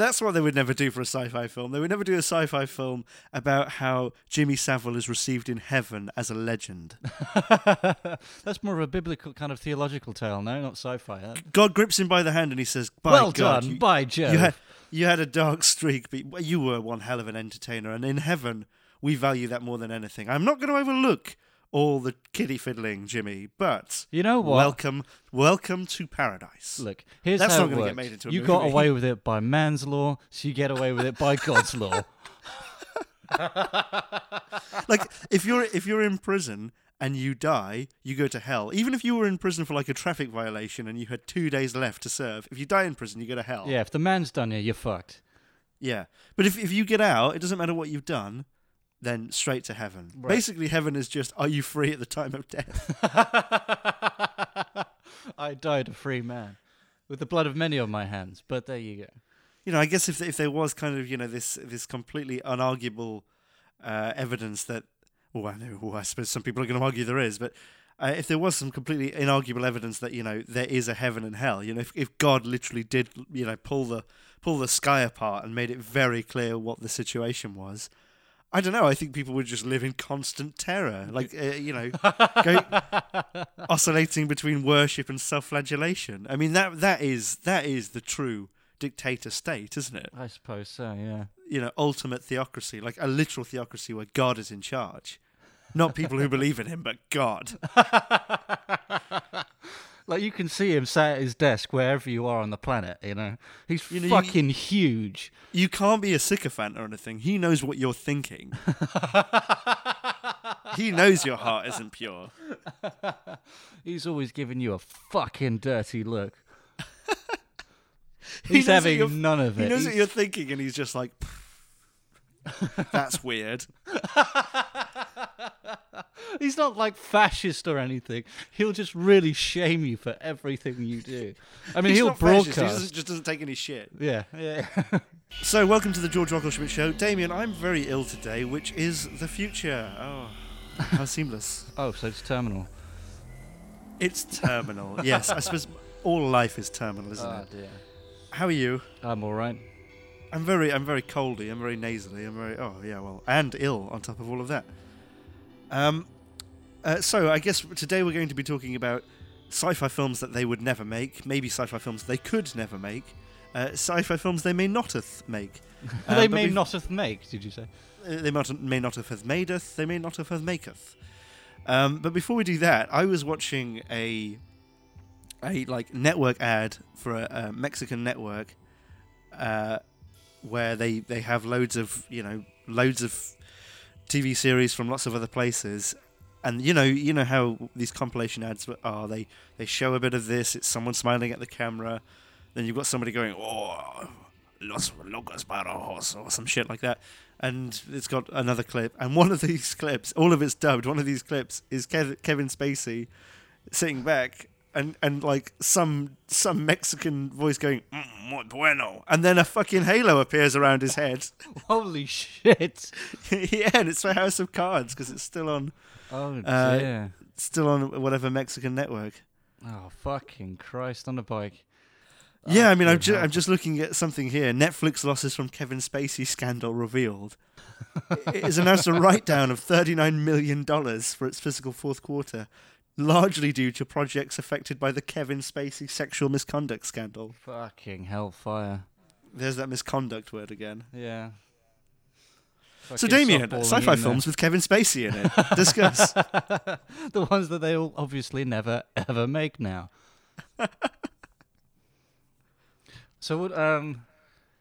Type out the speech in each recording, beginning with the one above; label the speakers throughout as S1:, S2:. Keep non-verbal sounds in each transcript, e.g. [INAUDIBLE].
S1: that's what they would never do for a sci-fi film. They would never do a sci-fi film about how Jimmy Savile is received in heaven as a legend. [LAUGHS]
S2: That's more of a biblical kind of theological tale, no, not sci-fi. Huh?
S1: God grips him by the hand and he says,
S2: well
S1: God,
S2: done,
S1: you,
S2: by Jove.
S1: you had you had a dark streak, but you were one hell of an entertainer. And in heaven, we value that more than anything. I'm not going to overlook all the kiddie fiddling, Jimmy, but
S2: You know what?
S1: welcome, welcome to paradise.
S2: Look, here's
S1: That's
S2: how
S1: not
S2: it
S1: gonna get made into a
S2: you got away with it by man's law, so you get away with it by God's law. [LAUGHS]
S1: like if you're if you're in prison and you die, you go to hell. Even if you were in prison for like a traffic violation and you had two days left to serve, if you die in prison, you go to hell.
S2: Yeah, if the man's done you, you're fucked.
S1: Yeah. But if if you get out, it doesn't matter what you've done, then straight to heaven.
S2: Right.
S1: Basically, heaven is just are you free at the time of death? [LAUGHS]
S2: I died a free man with the blood of many on my hands. But there you go.
S1: you know, I guess if if there was kind of you know this this completely unarguable uh, evidence that, well, I know, well, I suppose some people are going to argue there is, but uh, if there was some completely inarguable evidence that you know there is a heaven and hell, you know, if, if God literally did you know pull the pull the sky apart and made it very clear what the situation was. I don't know. I think people would just live in constant terror, like uh, you know, [LAUGHS] go, oscillating between worship and self-flagellation. I mean that that is that is the true dictator state, isn't it?
S2: I suppose so. Yeah.
S1: You know, ultimate theocracy, like a literal theocracy where God is in charge, not people who believe in Him, but God. [LAUGHS]
S2: Like you can see him sat at his desk wherever you are on the planet. You know, he's
S1: You know, you-
S2: fucking huge.
S1: You can't be a sycophant or anything. He knows what you're thinking. [LAUGHS] he knows your heart isn't pure.
S2: He's always giving you a fucking dirty look. [LAUGHS] He's
S1: what
S2: having none of it.
S1: He knows
S2: He's-
S1: what you're thinking, and he's just like, "That's weird." [LAUGHS] [LAUGHS]
S2: He's not like fascist or anything. He'll just really shame you for everything you do. I mean,
S1: He's
S2: he'll
S1: not fascist,
S2: broadcast.
S1: He doesn't, just doesn't take any shit.
S2: Yeah, yeah. [LAUGHS]
S1: So, welcome to the George Rockall-Schmidt Show. Damien, I'm very ill today, which is the future. Oh, how [LAUGHS] seamless.
S2: oh, so it's terminal.
S1: It's terminal. yes, I suppose all life is terminal, isn't
S2: Oh
S1: it?
S2: dear.
S1: How are you?
S2: I'm all right.
S1: I'm very, I'm very coldy. I'm very nasally. I'm very, oh yeah, well, and ill on top of all of that. Um, uh, so I guess today we're going to be talking about sci-fi films that they would never make, maybe sci-fi films they could never make, uh, sci-fi films they may not have make. [LAUGHS] Uh,
S2: they may
S1: bef-
S2: not have make. Did you say?
S1: Uh, they not, may not have madeth, they may not have have maketh. Um, but before we do that, I was watching a a like network ad for a, a Mexican network, uh, where they they have loads of you know loads of TV series from lots of other places. And you know, you know how these compilation ads are. They they show a bit of this. It's someone smiling at the camera. Then you've got somebody going, "Oh, los locos barojos," or some shit like that and it's got another clip. And one of these clips, all of it's dubbed. One of these clips is Kev- Kevin Spacey sitting back and and like some some Mexican voice going mm, muy bueno, and then a fucking halo appears around his head. [LAUGHS]
S2: Holy shit! [LAUGHS]
S1: yeah, and it's for House of Cards because it's still on
S2: Oh
S1: Uh,
S2: dear.
S1: still on whatever Mexican network.
S2: Oh fucking Christ on a bike.
S1: yeah, I mean, I'm, ju- I'm just looking at something here. Netflix losses from Kevin Spacey scandal revealed. [LAUGHS] it has announced a write down of $39 million for its fiscal fourth quarter, largely due to projects affected by the Kevin Spacey sexual misconduct scandal.
S2: Fucking hellfire.
S1: There's that misconduct word again.
S2: Yeah.
S1: So,
S2: Fucking
S1: Damien,
S2: softballing
S1: sci fi
S2: in
S1: films with Kevin Spacey in it. [LAUGHS] Discuss. [LAUGHS]
S2: the ones that they'll obviously never ever make now. [LAUGHS] so what? Um,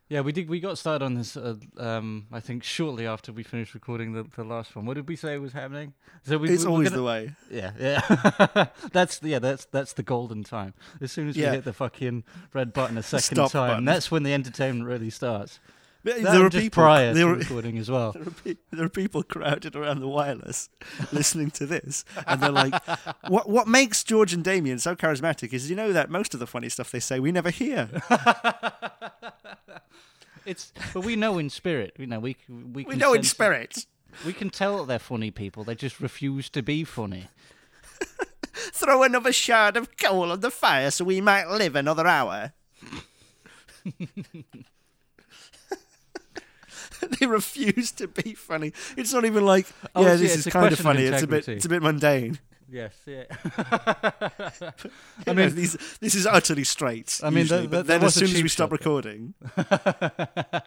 S2: yeah, we did. We got started on this. Uh, um, I think shortly after we finished recording the, the last one. What did we say was happening? So we,
S1: it's
S2: we-
S1: always
S2: gonna-
S1: the way.
S2: Yeah, yeah. [LAUGHS] that's yeah. That's that's the golden time. As soon as we hit the fucking red button a second
S1: Stop
S2: time,
S1: button.
S2: that's when the entertainment really starts.
S1: But
S2: That
S1: there
S2: just
S1: people.
S2: prior
S1: there [LAUGHS]
S2: recording as well.
S1: there are, pe- there are people crowded around the wireless [LAUGHS] listening to this, and they're like, "What? What makes George and Damien so charismatic is you know that most of the funny stuff they say we never hear.
S2: It's but we know in spirit. You know we we
S1: We know in spirit.
S2: We can tell that they're funny people. They just refuse to be funny. [LAUGHS]
S1: Throw another shard of coal on the fire so we might live another hour." [LAUGHS] they refuse to be funny. It's not even like,
S2: Oh,
S1: yeah, this
S2: yeah,
S1: is kind of funny. It's a bit, it's a bit mundane.
S2: Yes, yeah. [LAUGHS]
S1: I
S2: I
S1: mean,
S2: mean-
S1: these, this is utterly straight.
S2: I mean,
S1: usually,
S2: that-
S1: but then as soon as we stop recording, [LAUGHS] uh,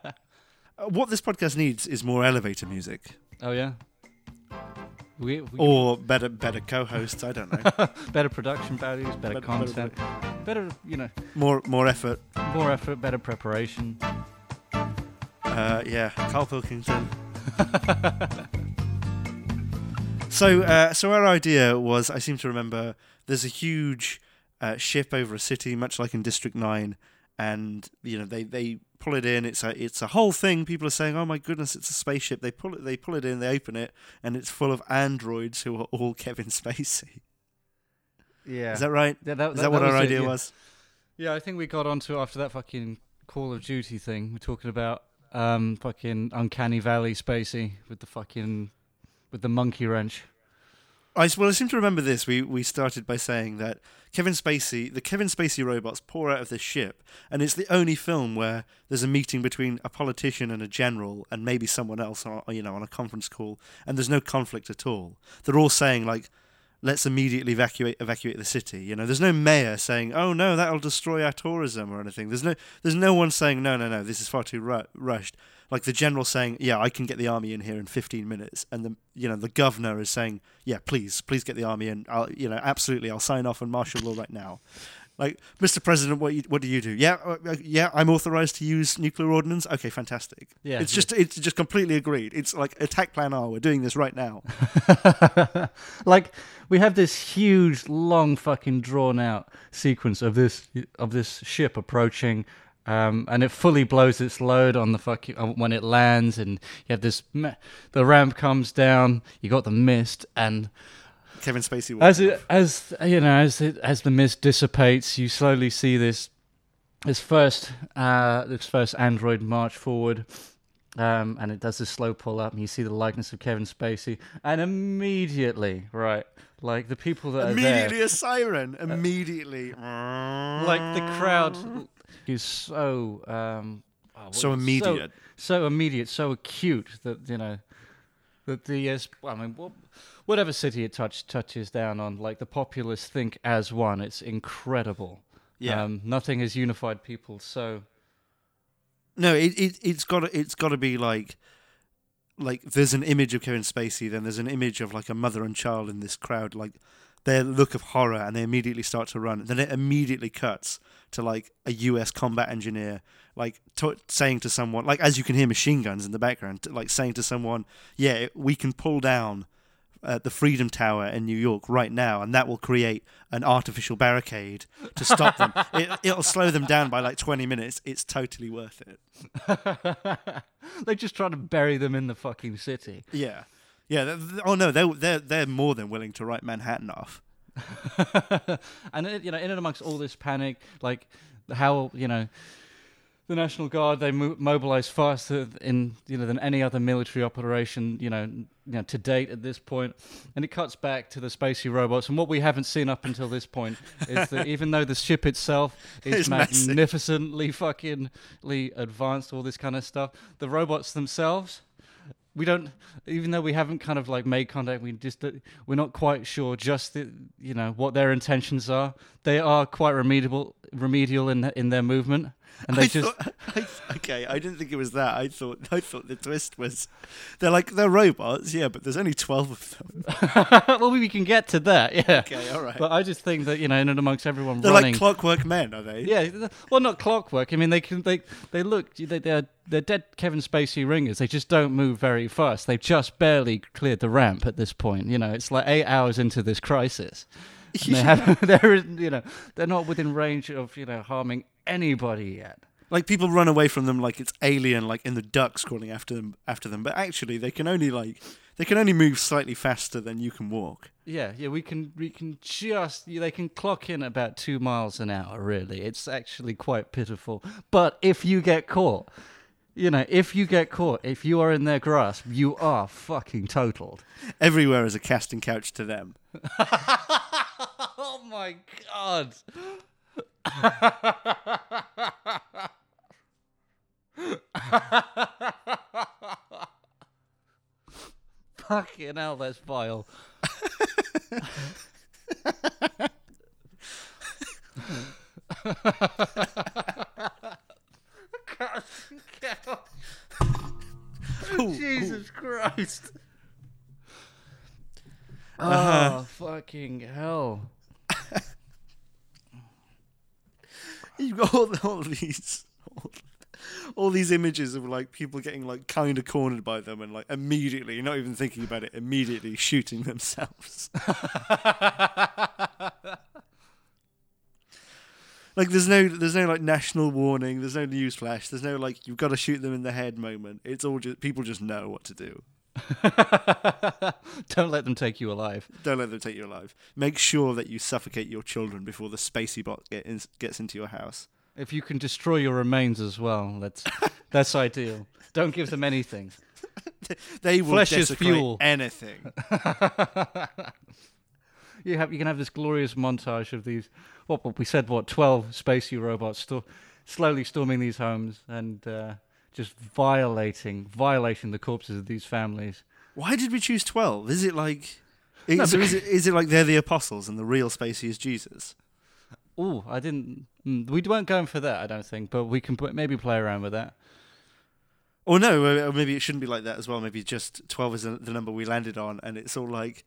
S1: what this podcast needs is more elevator music
S2: oh yeah. We, we
S1: or better, better co-hosts. I don't know, [LAUGHS]
S2: better production values, better,
S1: Better- better
S2: content, better, you know,
S1: more, more effort.
S2: more effort, better preparation.
S1: Uh, yeah, Carl Pilkington. So, uh, so our idea was, I seem to remember, there's a huge uh, ship over a city, much like in District Nine, and you know they, they pull it in. It's a it's a whole thing. People are saying, "Oh my goodness, it's a spaceship." They pull it, they pull it in, they open it, and it's full of androids who are all [LAUGHS] Kevin Spacey.
S2: Yeah.
S1: Is that right?
S2: Yeah, that, that,
S1: Is that, what our
S2: it,
S1: idea
S2: yeah.
S1: was?
S2: Yeah, I think we got onto after that fucking Call of Duty thing. We're talking about um fucking Uncanny Valley Spacey with the fucking with the monkey wrench.
S1: I well, I seem to remember this. We we started by saying that Kevin Spacey, the Kevin Spacey robots pour out of this ship, and it's the only film where there's a meeting between a politician and a general, and maybe someone else, on, you know, on a conference call, and there's no conflict at all. They're all saying like, "Let's immediately evacuate evacuate the city." You know, there's no mayor saying, "Oh no, that'll destroy our tourism" or anything. There's no there's no one saying, "No, no, no, this is far too ru- rushed." Like the general saying, "Yeah, I can get the army in here in 15 minutes," and the you know the governor is saying, "Yeah, please, please get the army in. I'll, you know, absolutely, I'll sign off on martial law right now." Like, Mr. President, what you, what do you do? Yeah, uh, uh, yeah, I'm authorized to use nuclear ordnance. Okay, fantastic.
S2: Yeah,
S1: it's
S2: yeah.
S1: just it's just completely agreed. It's like attack plan R. We're doing this right now. [LAUGHS]
S2: like we have this huge, long, fucking drawn out sequence of this of this ship approaching, um, and it fully blows its load on the fucking uh, when it lands, and you have this. ma- The ramp comes down. You got the mist, and
S1: Kevin Spacey.
S2: as it
S1: off.
S2: as you know as it as the mist dissipates, you slowly see this this first uh, this first android march forward. Um, and it does this slow pull up, and you see the likeness of Kevin Spacey, and immediately, right, like the people that are
S1: immediately a siren. Immediately,
S2: like the crowd is so um, oh,
S1: so immediate.
S2: so immediate, so acute that you know that the uh, I mean, whatever city it touch, touches down on, like the populace think as one. It's incredible.
S1: Yeah.
S2: um, nothing has unified people so.
S1: No, it, it it's got it's got to be like like there's an image of Kevin Spacey, then there's an image of like a mother and child in this crowd, like their look of horror, and they immediately start to run. Then it immediately cuts to like a U.S. combat engineer, like t- saying to someone, like as you can hear machine guns in the background, t- like saying to someone, "Yeah, we can pull down." Uh, the Freedom Tower in New York right now, and that will create an artificial barricade to stop them. [LAUGHS] It, it'll slow them down by like 20 minutes. It's totally worth it. [LAUGHS]
S2: They're just trying to bury them in the fucking city.
S1: Yeah, yeah. th- th- oh no, they're they're they're more than willing to write Manhattan off. [LAUGHS]
S2: and it, you know, in and amongst all this panic, like how you know, the National Guard they mo- mobilize faster in you know than any other military operation you know, you know to date at this point. and it cuts back to the spacey robots. And what we haven't seen up until this point is that [LAUGHS] even though the ship itself is
S1: It's massive.
S2: magnificently fuckingly advanced, all this kind of stuff, the robots themselves we don't even though we haven't kind of like made contact we just uh, we're not quite sure just the, you know what their intentions are. They are quite remedial remedial in in their movement and they
S1: I
S2: just
S1: thought, [LAUGHS] I, okay, I didn't think it was that. I thought I thought the twist was they're like they're robots, yeah, but there's only twelve of them. [LAUGHS]
S2: well we can get to that yeah
S1: Okay, all right.
S2: but i just think that you know in and amongst everyone
S1: they're
S2: running
S1: like clockwork men, are they?
S2: yeah, well, not clockwork. I mean, they can they they look they, they're they're dead Kevin Spacey ringers. They just don't move very fast. They've just barely cleared the ramp at this point. You know, it's like eight hours into this crisis. And they [LAUGHS] have they're you know they're not within range of you know harming anybody yet.
S1: Like people run away from them like it's alien, like in the ducks crawling after them after them. But actually, they can only like they can only move slightly faster than you can walk.
S2: Yeah, yeah, we can we can just they can clock in about two miles an hour. Really, it's actually quite pitiful. But if you get caught, you know, if you get caught, if you are in their grasp, you are fucking totaled.
S1: Everywhere is a casting couch to them. [LAUGHS]
S2: oh my god. Fucking hell, that's vile. [LAUGHS] Jesus Christ. Oh, fucking hell. [LAUGHS]
S1: You've got all, all these, all, all these images of like people getting like kind of cornered by them and like immediately, not even thinking about it, immediately shooting themselves. [LAUGHS] like there's no, there's no like national warning. There's no news flash. There's no like you've got to shoot them in the head moment. It's all just people just know what to do. [LAUGHS]
S2: Don't let them take you alive.
S1: Don't let them take you alive. Make sure that you suffocate your children before the spacey bot get in, gets into your house.
S2: If you can destroy your remains as well, that's [LAUGHS] that's ideal. Don't give them anything. [LAUGHS]
S1: They will
S2: Flesh is fuel.
S1: anything.
S2: You have you can have this glorious montage of these. What, what we said? What twelve spacey robots sto- slowly storming these homes and uh, just violating violating the corpses of these families.
S1: Why did we choose twelve? Is it like, is,
S2: No,
S1: so is it is it like they're the apostles and the real Spacey is Jesus?
S2: Oh, I didn't. Mm, we weren't going for that, I don't think, but we can put, maybe play around with that.
S1: Or no, or or maybe it shouldn't be like that as well. Maybe just twelve is the the number we landed on, and it's all like,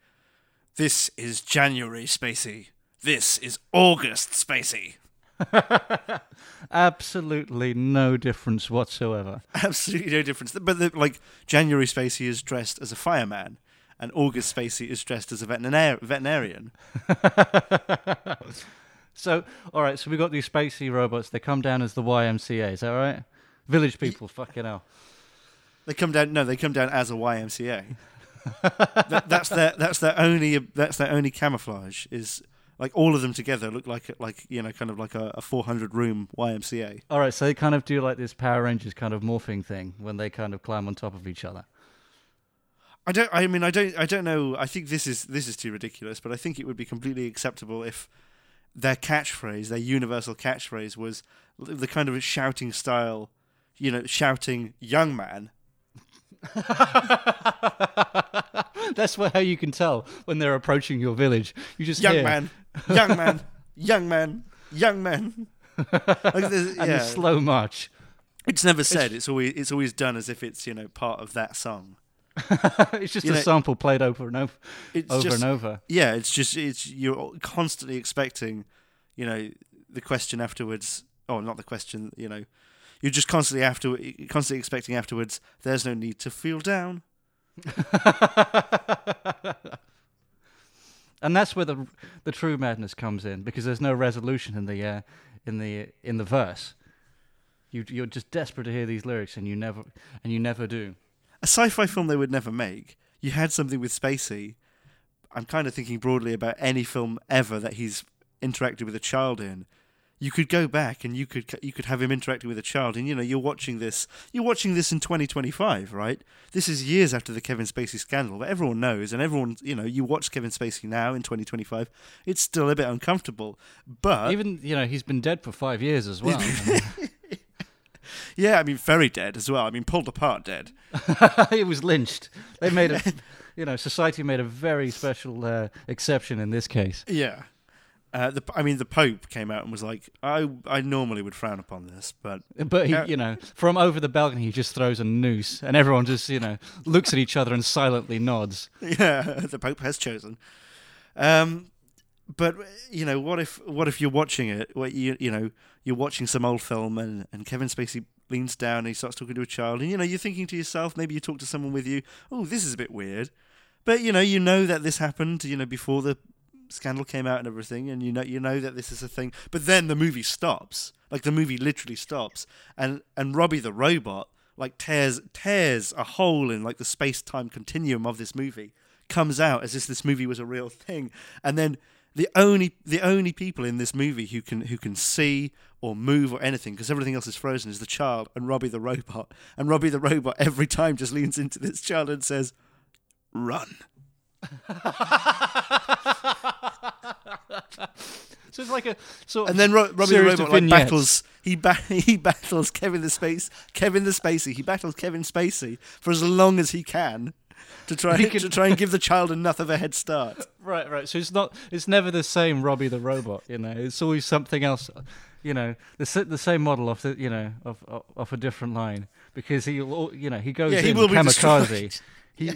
S1: this is January Spacey. This is August Spacey. [LAUGHS]
S2: Absolutely no difference whatsoever.
S1: Absolutely no difference. But the, like January Spacey is dressed as a fireman, and August Spacey is dressed as a veterinar- veterinarian. [LAUGHS]
S2: So, all right, so we got these spacey robots. They come down as the YMCA. Is that right? Village people, fucking hell.
S1: They come down. No, they come down as a YMCA. that, that's their. That's their only. That's their only camouflage. Is like all of them together look like like you know kind of like a, a 400 room YMCA.
S2: All right, so they kind of do like this Power Rangers kind of morphing thing when they kind of climb on top of each other.
S1: I don't. I mean, I don't. I don't know. I think this is this is too ridiculous. But I think it would be completely acceptable if their catchphrase, their universal catchphrase, was the kind of shouting style. You know, shouting "young man." [LAUGHS]
S2: That's how you can tell when they're approaching your village. You just
S1: young
S2: hear,
S1: man, [LAUGHS] young man, young man, young man. Like, [LAUGHS]
S2: and
S1: yeah.
S2: the slow march.
S1: It's never said. It's always it's always done as if it's you know part of that song.
S2: it's just
S1: You
S2: a
S1: know-
S2: sample played over and over,
S1: It's
S2: over
S1: just
S2: and over.
S1: yeah. It's just it's you're constantly expecting, you know, the question afterwards. Oh, not the question. You know, you're just constantly after constantly expecting afterwards. There's no need to feel down. [LAUGHS]
S2: and that's where the the true madness comes in because there's no resolution in the uh, in the in the verse. You you're just desperate to hear these lyrics and you never and you never do.
S1: A sci-fi film they would never make. You had something with Spacey. I'm kind of thinking broadly about any film ever that he's interacted with a child in. You could go back and you could you could have him interacting with a child, and you know you're watching this. You're watching this in 2025, right? This is years after the Kevin Spacey scandal, but everyone knows, and everyone you know you watch Kevin Spacey now in 2025. It's still a bit uncomfortable, but
S2: Even you know he's been dead for five years as well. [LAUGHS]
S1: Yeah, I mean very dead as well. I mean pulled apart dead. [LAUGHS]
S2: he was lynched. They made a [LAUGHS] you know society made a very special uh, exception in this case.
S1: Yeah. Uh, the, I mean, the Pope came out and was like, "I, I normally would frown upon this, but
S2: But he,
S1: Yeah.
S2: you know, from over the balcony, he just throws a noose, and everyone just, you know, looks at each other and silently nods. [LAUGHS]
S1: yeah, the Pope has chosen." Um, but you know, what if what if you're watching it? What you you know, you're watching some old film and and Kevin Spacey leans down and he starts talking to a child, and you know, you're thinking to yourself, maybe you talk to someone with you, "Oh, this is a bit weird," but you know, you know that this happened, you know, before the scandal came out and everything, and you know you know that this is a thing. But then the movie stops, like the movie literally stops, and and Robbie the robot like tears tears a hole in like the space time continuum of this movie, comes out as if this movie was a real thing, and then the only the only people in this movie who can who can see or move or anything because everything else is frozen is the child and Robbie the robot, and Robbie the robot [LAUGHS] every time just leans into this child and says, "Run." [LAUGHS]
S2: So it's like a sort
S1: And then Ro- Robbie the robot like battles. he ba- [LAUGHS] he battles Kevin the Space Kevin the Spacey. He battles Kevin Spacey for as long as he can to try
S2: can- [LAUGHS]
S1: to try and give the child enough of a head start.
S2: Right, right. So it's not. It's never the same Robbie the robot. You know, it's always something else. You know, the the same model off the you know of off, off a different line because he you know he goes
S1: Yeah, he
S2: in
S1: will be
S2: kamikaze.
S1: destroyed.
S2: He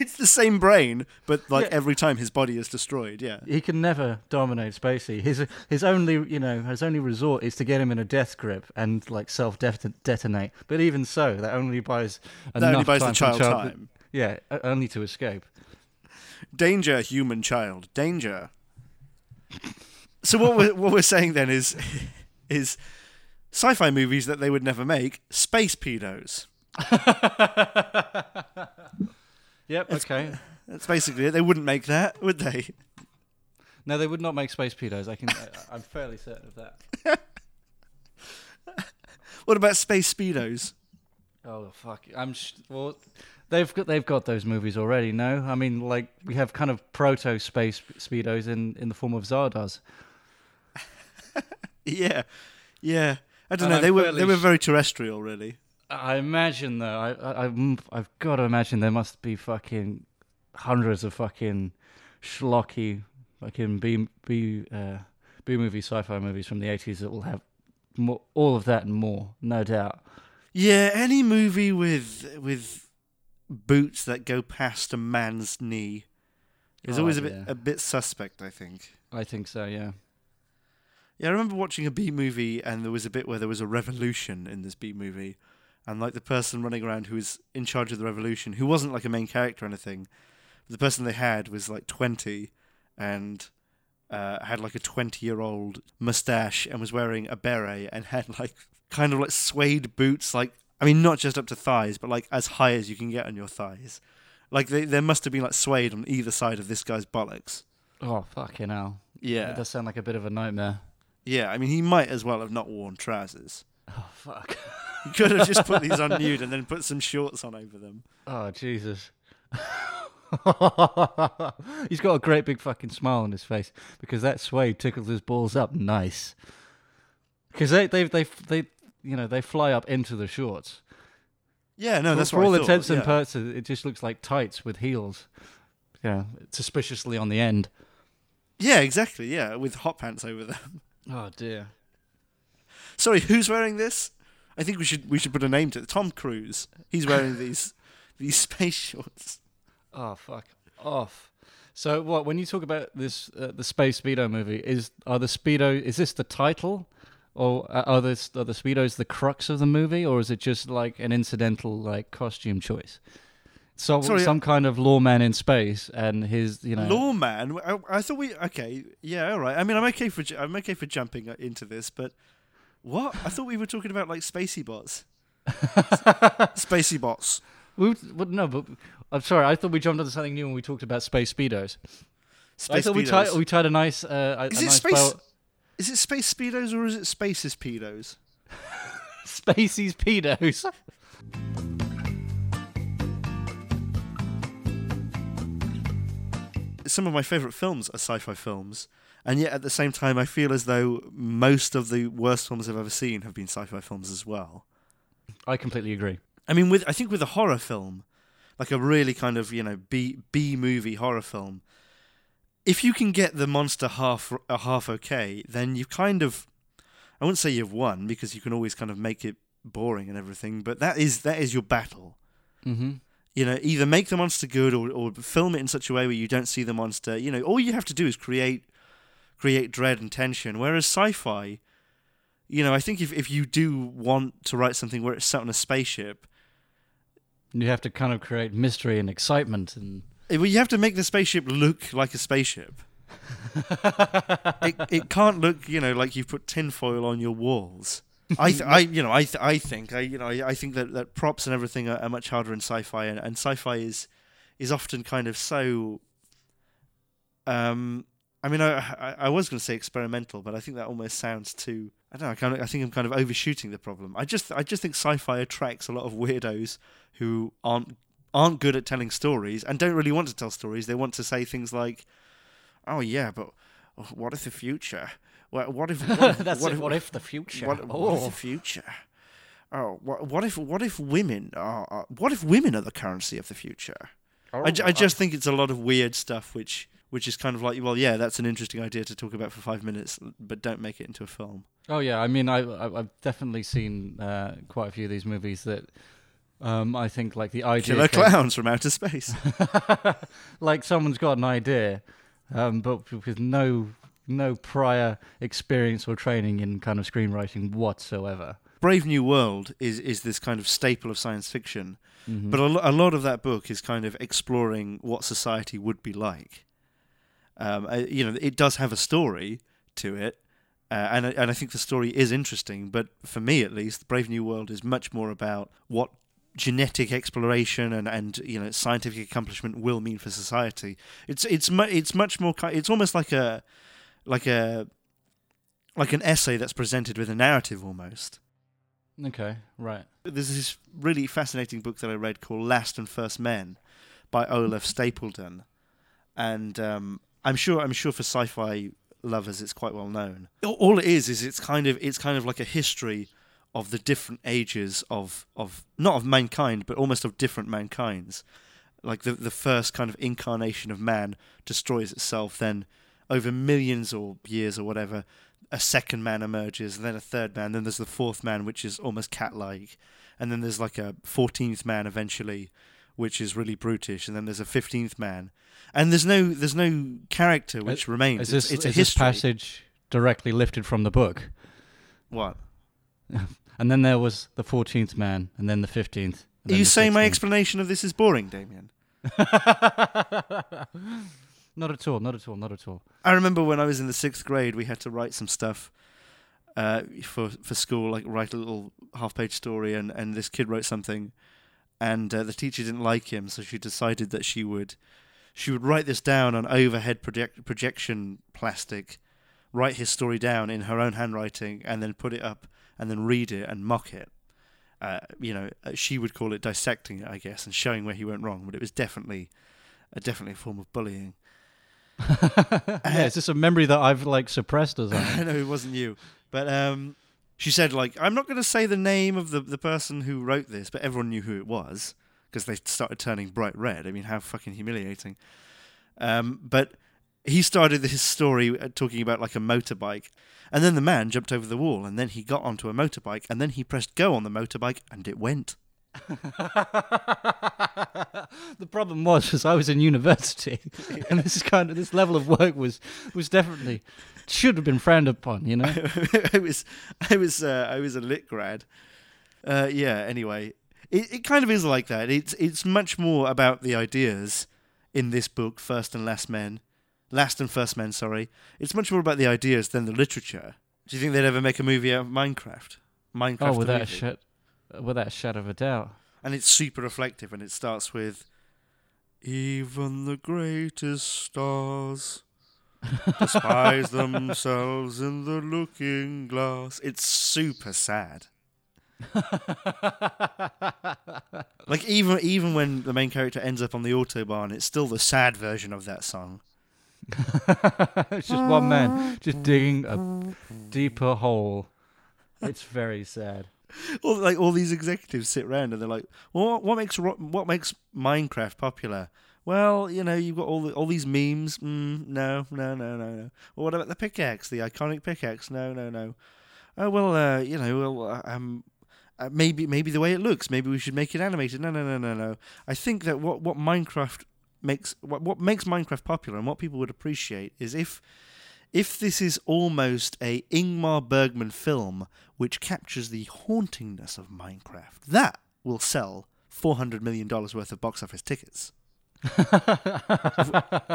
S1: It's the same brain, but like
S2: Yeah.
S1: every time his body is destroyed. Yeah.
S2: he can never dominate Spacey. His his only you know his only resort is to get him in a death grip and like self detonate. But even so, that only buys
S1: That only buys the
S2: time for
S1: child
S2: child
S1: time.
S2: Yeah, only to escape.
S1: Danger, human child. Danger. So what we're what we're saying then is is sci-fi movies that they would never make, space pedos. [LAUGHS]
S2: Yep. Okay.
S1: That's basically it. They wouldn't make that, would they?
S2: No, they would not make space pedos. I can. I, I'm fairly certain of that. [LAUGHS]
S1: What about space speedos?
S2: Oh fuck! I'm sh- well. They've got they've got those movies already. No, I mean like we have kind of proto space speedos in in the form of Zardoz. [LAUGHS]
S1: Yeah, yeah. I don't
S2: And
S1: know.
S2: I'm
S1: They were they were very terrestrial, really.
S2: I imagine though. I, I I've got to imagine there must be fucking hundreds of fucking schlocky fucking B B uh, B movie sci-fi movies from the 80s that will have more, all of that and more, no doubt.
S1: Yeah, any movie with with boots that go past a man's knee is
S2: Oh,
S1: always a bit
S2: yeah.
S1: a bit suspect. I think.
S2: I think so. Yeah.
S1: Yeah, I remember watching a B movie, and there was a bit where there was a revolution in this B movie, and like the person running around who was in charge of the revolution, who wasn't like a main character or anything, the person they had was like twenty, and uh, had like a twenty-year-old mustache, and was wearing a beret, and had like kind of like suede boots, like I mean not just up to thighs, but like as high as you can get on your thighs. Like they, there must have been like suede on either side of this guy's bollocks.
S2: Oh fucking hell!
S1: Yeah,
S2: it does sound like a bit of a nightmare.
S1: yeah. I mean, he might as well have not worn trousers.
S2: Oh fuck!
S1: You could have just put these on [LAUGHS] nude and then put some shorts on over them.
S2: Oh Jesus! [LAUGHS] He's got a great big fucking smile on his face because that suede tickles his balls up nice. Because they they they they you know they fly up into the shorts.
S1: Yeah, no,
S2: For-
S1: that's
S2: for all intents and
S1: yeah.
S2: purposes. It just looks like tights with heels. Yeah, suspiciously on the end.
S1: Yeah, exactly. Yeah, with hot pants over them.
S2: Oh dear.
S1: Sorry, who's wearing this? I think we should we should put a name to it. Tom Cruise. He's wearing these [LAUGHS] these space shorts.
S2: Oh fuck off. So what? When you talk about this, uh, the space speedo movie, is are the speedo? Is this the title, or uh, are this are the speedos the crux of the movie, or is it just like an incidental like costume choice? So
S1: Sorry,
S2: some kind of lawman in space, and his you know.
S1: Lawman. I, I thought we okay. Yeah, all right. I mean, I'm okay for I'm okay for jumping uh, into this, but what? I thought we were talking about like spacey bots. [LAUGHS] spacey bots.
S2: We, well, no, but I'm sorry. I thought we jumped onto something new when we talked about space speedos. I
S1: Space
S2: thought we tied we tied a nice uh, a,
S1: Is
S2: a
S1: it
S2: nice
S1: space? Is it space speedos or is it spaces pedos? [LAUGHS]
S2: Spacey's pedos.
S1: some of my favorite films are sci-fi films, and yet at the same time, I feel as though most of the worst films I've ever seen have been sci-fi films as well.
S2: I completely agree.
S1: I mean, with I think with a horror film, like a really kind of you know B B movie horror film, if you can get the monster half uh, half okay, then you kind of I wouldn't say you've won because you can always kind of make it boring and everything, but that is that is your battle.
S2: Mm-hmm.
S1: you know, either make the monster good or, or film it in such a way where you don't see the monster. You know, all you have to do is create create dread and tension. Whereas sci-fi, you know, I think if, if you do want to write something where it's set on a spaceship,
S2: You have to kind of create mystery and excitement and
S1: eh, well, you have to make the spaceship look like a spaceship. [LAUGHS] it it can't look, you know, like you've put tinfoil on your walls. I, th- I, you know, I, th- I think, I, you know, I, I think that, that props and everything are, are much harder in sci-fi, and, and sci-fi is, is often kind of so. Um, I mean, I, I, I was going to say experimental, but I think that almost sounds too. I don't know. I, kind of, I think I'm kind of overshooting the problem. I just, I just think sci-fi attracts a lot of weirdos who aren't aren't good at telling stories and don't really want to tell stories. They want to say things like, "Oh yeah, but what if the future? What, what if? What [LAUGHS] if,
S2: That's
S1: what if,
S2: what if the future?
S1: What, what
S2: oh.
S1: if the oh. future? Oh, what, what if? What if women are? are- What if women are the currency of the future? I, oh I just think it's a lot of weird stuff, which which is kind of like, well, yeah, that's an interesting idea to talk about for five minutes, but don't make it into a film.
S2: Oh yeah, I mean, I, I I've definitely seen uh, quite a few of these movies that um, I think like the idea,
S1: Killer clowns from outer space. [LAUGHS]
S2: like someone's got an idea, um, but with no no prior experience or training in kind of screenwriting whatsoever.
S1: Brave New World is is this kind of staple of science fiction,
S2: Mhm.
S1: but a, lo- a lot of that book is kind of exploring what society would be like. Um, uh, you know, it does have a story to it, uh, and I- and I think the story is interesting. But for me, at least, Brave New World is much more about what genetic exploration and, and you know scientific accomplishment will mean for society. It's it's mu- it's much more. It's almost like a like a like an essay that's presented with a narrative almost.
S2: okay, right.
S1: There's this really fascinating book that I read called Last and First Men by Olaf Stapledon, and um, I'm sure I'm sure for sci-fi lovers it's quite well known. All- it is is it's kind of it's kind of like a history of the different ages of of not of mankind but almost of different mankinds. Like the the first kind of incarnation of man destroys itself, then over millions or years or whatever, a second man emerges, and then a third man, then there's the fourth man, which is almost cat-like, and then there's like a fourteenth man eventually, which is really brutish, and then there's a fifteenth man, and there's no there's no character which remains.
S2: Is this
S1: it's, it's a
S2: is this passage directly lifted from the book?
S1: What? [LAUGHS]
S2: And then there was the fourteenth man, and then the fifteenth.
S1: Are you saying my explanation of this is boring, Damien? [LAUGHS]
S2: not at all. Not at all. Not at all.
S1: I remember when I was in the sixth grade, we had to write some stuff uh, for for school, like write a little half page story, and, and this kid wrote something, and uh, the teacher didn't like him, so she decided that she would she would write this down on overhead project, projection plastic, write his story down in her own handwriting, and then put it up, and then read it and mock it. Uh, you know, uh, she would call it dissecting it, I guess, and showing where he went wrong. But it was definitely, uh, definitely a form of bullying. [LAUGHS]
S2: yeah, is this a memory that I've like suppressed or [LAUGHS] something?
S1: I know it wasn't you, but um, she said like I'm not going to say the name of the the person who wrote this, but everyone knew who it was because they started turning bright red. I mean, how fucking humiliating. Um, but he started his story uh, talking about like a motorbike, and then the man jumped over the wall, and then he got onto a motorbike, and then he pressed go on the motorbike, and it went. [LAUGHS]
S2: the problem was, was I was in university, [LAUGHS] and this kind of this level of work was was definitely should have been frowned upon. You know. [LAUGHS]
S1: I was, I was, uh, I was a lit grad. Uh, yeah. Anyway, it, it kind of is like that. It's it's much more about the ideas in this book, First and Last Men, Last and First Men. Sorry, it's much more about the ideas than the literature. Do you think they'd ever make a movie out of Minecraft? Minecraft.
S2: oh, without a
S1: movie?
S2: Without a shadow of a doubt.
S1: and it's super reflective, and it starts with, "Even the greatest stars." [LAUGHS] despise [LAUGHS] themselves in the looking glass. It's super sad. [LAUGHS] Like even even when the main character ends up on the autobahn, it's still the sad version of that song.
S2: it's just one man just digging a deeper hole. It's very sad. [LAUGHS]
S1: All like all these executives sit around and they're like, "Well, what, makes what makes Minecraft popular?" Well, you know, you've got all the, all these memes. Mm, no, no, no, no, no. Well, what about the pickaxe, the iconic pickaxe? No, no, no. Oh well, uh, you know, well, uh, um, uh, maybe maybe the way it looks. Maybe we should make it animated. No, no, no, no, no. I think that what what Minecraft makes what what makes Minecraft popular and what people would appreciate is if if this is almost a Ingmar Bergman film which captures the hauntingness of Minecraft, that will sell four hundred million dollars worth of box office tickets.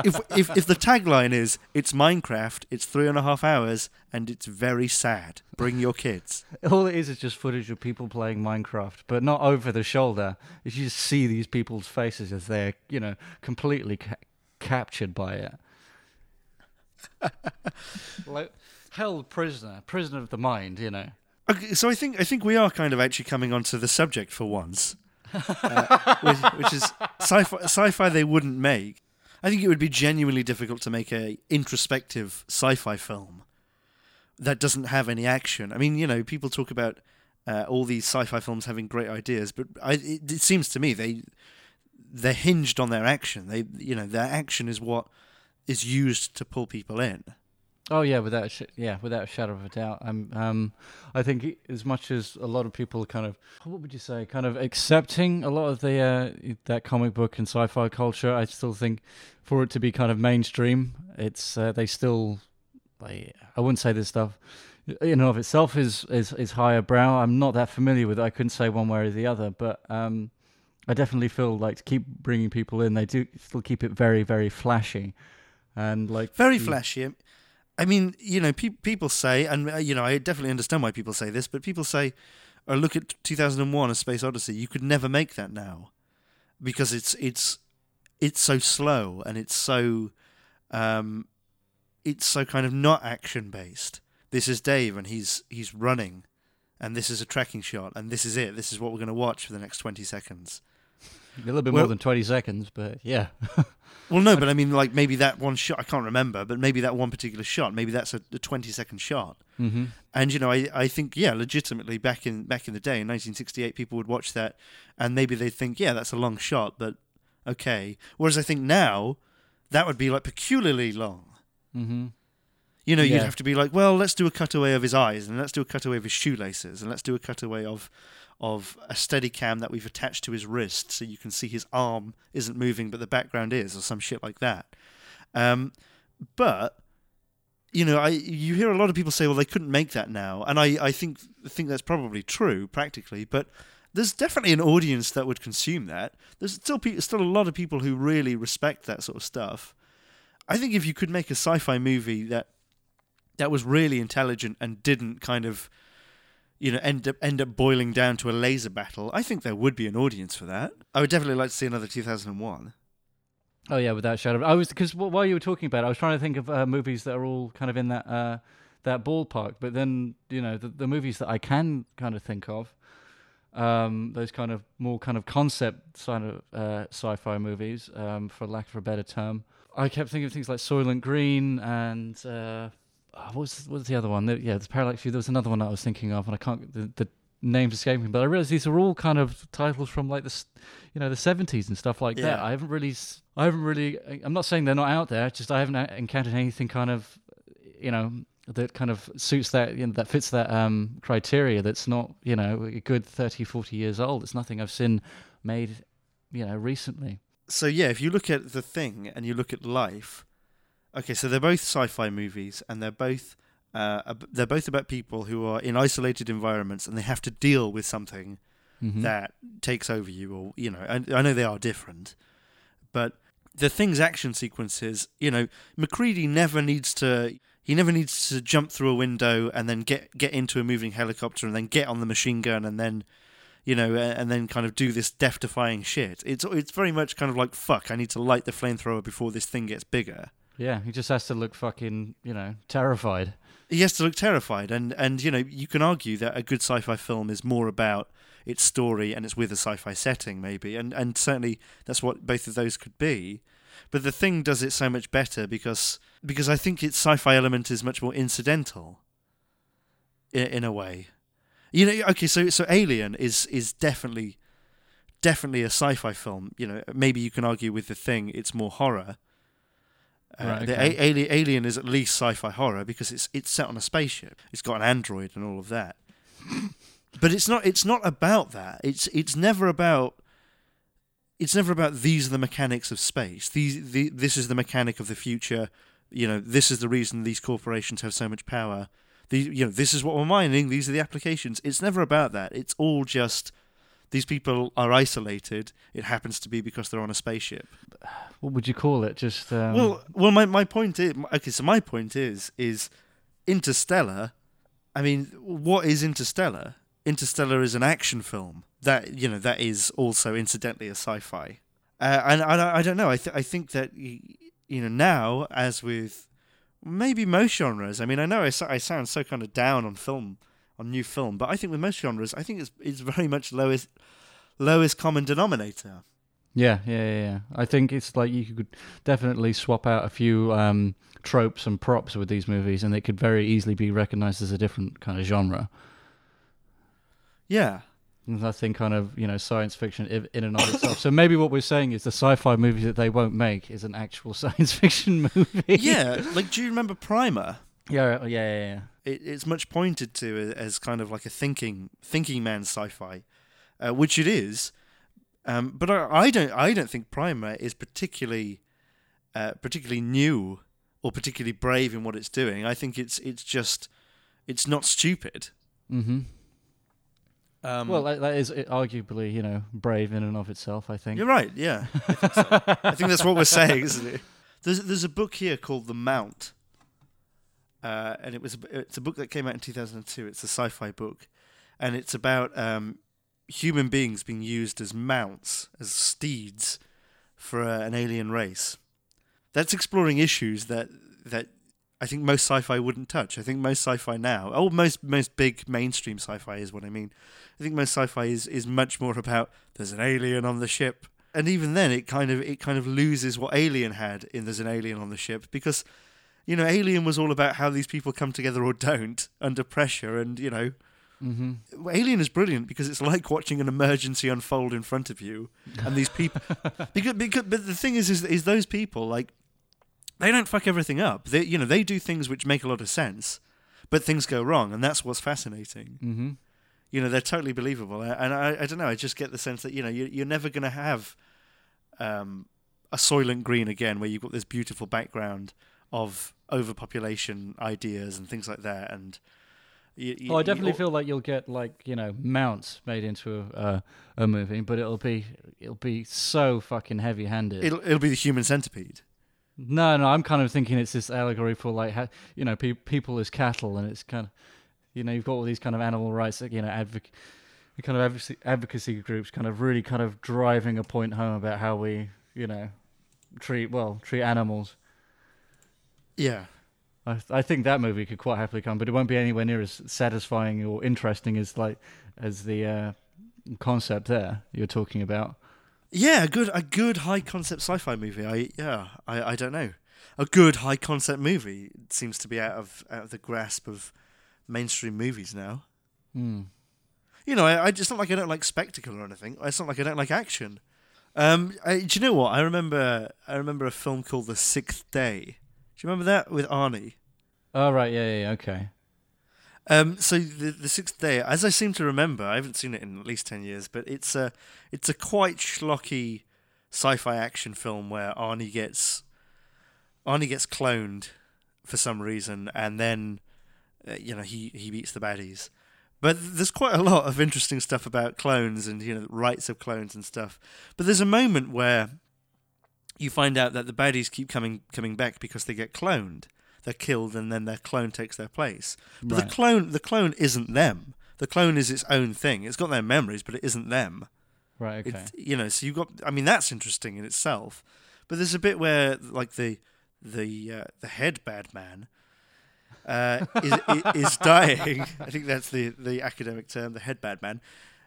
S1: if, if if the tagline is "It's Minecraft, it's three and a half hours, and it's very sad," bring your kids.
S2: All it is is just footage of people playing Minecraft, but not over the shoulder. You just see these people's faces as they're, you know, completely ca- captured by it. [LAUGHS] like held prisoner, prisoner of the mind, you know.
S1: Okay, so I think I think we are kind of actually coming onto the subject for once, uh, [LAUGHS] which, which is sci-fi, sci-fi they wouldn't make. I think it would be genuinely difficult to make a introspective sci-fi film that doesn't have any action. I mean, you know, people talk about uh, all these sci-fi films having great ideas, but I, it, it seems to me they they're hinged on their action. They, you know, their action is what is used to pull people in.
S2: Oh yeah, without a sh- yeah, without a shadow of a doubt. I'm um, I think as much as a lot of people are kind of what would you say, kind of accepting a lot of the uh, that comic book and sci-fi culture, I still think for it to be kind of mainstream, it's uh, they still like I wouldn't say this stuff in and of itself is is is higher brow. I'm not that familiar with it. I couldn't say one way or the other, but um, I definitely feel like to keep bringing people in, they do still keep it very very flashy and like
S1: Very flashy. I mean, you know, pe- people say, and uh, you know, I definitely understand why people say this, but people say, "Oh, look at 2001: A Space Odyssey. You could never make that now, because it's it's it's so slow and it's so um, it's so kind of not action based. This is Dave, and he's he's running, and this is a tracking shot, and this is it. This is what we're going to watch for the next 20 seconds.
S2: A little bit
S1: Well-
S2: more than 20 seconds, but yeah. [LAUGHS]
S1: Well, no, [LAUGHS] but I mean, like maybe that one shot, I can't remember, but maybe that one particular shot, maybe that's a, a 20 second shot.
S2: mm-hmm.
S1: And you know, I, I think yeah, legitimately back in back in the day in 1968, people would watch that, and maybe they'd think yeah, that's a long shot, but okay. Whereas I think now, that would be like peculiarly long.
S2: Mm-hmm.
S1: You know, you'd have to be like, well, let's do a cutaway of his eyes, and let's do a cutaway of his shoelaces, and let's do a cutaway of of a steady cam that we've attached to his wrist, so you can see his arm isn't moving, but the background is, or some shit like that. Um, but you know, I you hear a lot of people say, well, they couldn't make that now, and I I think think that's probably true practically, but there's definitely an audience that would consume that. There's still pe- still a lot of people who really respect that sort of stuff. I think if you could make a sci-fi movie that that was really intelligent and didn't kind of you know end up end up boiling down to a laser battle, I think there would be an audience for that. I would definitely like to see another 2001.
S2: Oh yeah, without shadow. I was because while you were talking about it, I was trying to think of uh, movies that are all kind of in that uh, that ballpark. But then you know the, the movies that I can kind of think of, um, those kind of more kind of concept side of uh, sci-fi movies, um, for lack of a better term. I kept thinking of things like Soylent Green and uh, what was what was the other one? Yeah, there's Parallax View. There was another one I was thinking of, and I can't the, the names escaping. me. But I realize these are all kind of titles from like the you know the 70s and stuff like that. I haven't really I haven't really I'm not saying they're not out there. Just I haven't uh, encountered anything kind of you know that kind of suits that you know, that fits that um criteria that's not you know a good 30 40 years old. It's nothing I've seen made you know recently.
S1: so yeah, if you look at the thing and you look at life, okay, so they're both sci-fi movies, and they're both uh, they're both about people who are in isolated environments and they have to deal with something
S2: Mhm.
S1: that takes over you, or you know, I, I know they are different, but the thing's action sequences, you know, MacReady never needs to. He never needs to jump through a window and then get get into a moving helicopter and then get on the machine gun and then you know, and then kind of do this death-defying shit. It's it's very much kind of like fuck. I need to light the flamethrower before this thing gets bigger.
S2: Yeah, he just has to look fucking, you know, terrified.
S1: He has to look terrified, and and you know, you can argue that a good sci-fi film is more about its story and it's with a sci-fi setting, maybe, and and certainly that's what both of those could be. But the thing does it so much better because because I think its sci-fi element is much more incidental. In, in a way, you know. Okay, so so Alien is is definitely definitely a sci-fi film. You know, maybe you can argue with the thing it's more horror. Uh,
S2: Right,
S1: the. A- Alien is at least sci-fi horror because it's it's set on a spaceship. It's got an android and all of that. [COUGHS] but it's not it's not about that. It's it's never about it's never about these are the mechanics of space. These the, this is the mechanic of the future. You know, this is the reason these corporations have so much power. The, you know, this is what we're mining. These are the applications. It's never about that. It's all just these people are isolated. It happens to be because they're on a spaceship.
S2: What would you call it? Just um,
S1: well, well, my, my point is okay. So my point is is Interstellar. I mean, what is Interstellar? Interstellar is an action film that you know that is also incidentally a sci-fi. Uh, and I, I don't know. I th- I think that you know now, as with maybe most genres. I mean, I know I, so- I sound so kind of down on film on new film, but I think with most genres, I think it's it's very much lowest lowest common denominator.
S2: Yeah, yeah, yeah, yeah. I think it's like you could definitely swap out a few um, tropes and props with these movies, and they could very easily be recognized as a different kind of genre.
S1: Yeah.
S2: Nothing kind of you know science fiction in and of itself. so maybe what we're saying is the sci-fi movie that they won't make is an actual [LAUGHS] science fiction movie.
S1: Yeah. like, do you remember Primer?
S2: Yeah, yeah, yeah, yeah.
S1: It, it's much pointed to as kind of like a thinking thinking man sci-fi, uh, which it is. Um, but I, I don't I don't think Primer is particularly uh, particularly new or particularly brave in what it's doing. I think it's it's just it's not stupid.
S2: Mm-hmm.
S1: Um,
S2: well, that, that is arguably you know brave in and of itself. I think.
S1: You're right. Yeah, I think, so. I think that's what we're saying, isn't it? [LAUGHS] There's there's a book here called The Mount, uh, and it was it's a book that came out in 2002. It's a sci-fi book, and it's about um, human beings being used as mounts, as steeds, for uh, an alien race. That's exploring issues that that I think most sci-fi wouldn't touch. I think most sci-fi now, oh, most most big mainstream sci-fi is what I mean. I think most sci-fi is is much more about there's an alien on the ship, and even then, it kind of it kind of loses what Alien had in there's an alien on the ship because, you know, Alien was all about how these people come together or don't under pressure, and you know,
S2: Mm-hmm.
S1: Alien is brilliant because it's like watching an emergency unfold in front of you, and these people. [LAUGHS] because, because, but the thing is, is, is those people like they don't fuck everything up. They, you know, they do things which make a lot of sense, but things go wrong, and that's what's fascinating.
S2: Mm-hmm.
S1: You know, they're totally believable, and I, I don't know. I just get the sense that you know, you, you're never going to have um, a Soylent Green again, where you've got this beautiful background of overpopulation ideas and things like that, and. You, you-
S2: Oh, I definitely feel like you'll get like you know mounts made into a uh, a movie, but it'll be it'll be so fucking heavy handed.
S1: It'll it'll be the human centipede.
S2: No, no, I'm kind of thinking it's this allegory for like how, you know pe- people as cattle, and it's kind of you know you've got all these kind of animal rights, you know, advoc- kind of advocacy, advocacy groups, kind of really kind of driving a point home about how we you know treat well treat animals.
S1: Yeah.
S2: I, I think that movie could quite happily come, but it won't be anywhere near as satisfying or interesting as like as the uh, concept there you're talking about.
S1: Yeah, a good a good high concept sci-fi movie. I yeah, I, I don't know. A good high concept movie seems to be out of out of the grasp of mainstream movies now.
S2: Hmm.
S1: You know, I, I it's not like I don't like spectacle or anything. It's not like I don't like action. Um, I, do you know what? I remember I remember a film called The Sixth Day. Do you remember that with Arnie?
S2: Oh right, yeah, yeah, yeah, okay.
S1: Um, so the the sixth day, as I seem to remember, I haven't seen it in at least ten years, but it's a it's a quite schlocky sci-fi action film where Arnie gets Arnie gets cloned for some reason, and then uh, you know he he beats the baddies. But there's quite a lot of interesting stuff about clones and you know rights of clones and stuff. But there's a moment where you find out that the baddies keep coming coming back because they get cloned. They're killed, and then their clone takes their place. But
S2: Right.
S1: the clone, the clone isn't them. The clone is its own thing. It's got their memories, but it isn't them.
S2: Right, okay.
S1: It's, you know, so you got. I mean, that's interesting in itself. But there's a bit where, like the the uh, the head bad man uh, is, is [LAUGHS] dying. [LAUGHS] I think that's the the academic term, the head bad man,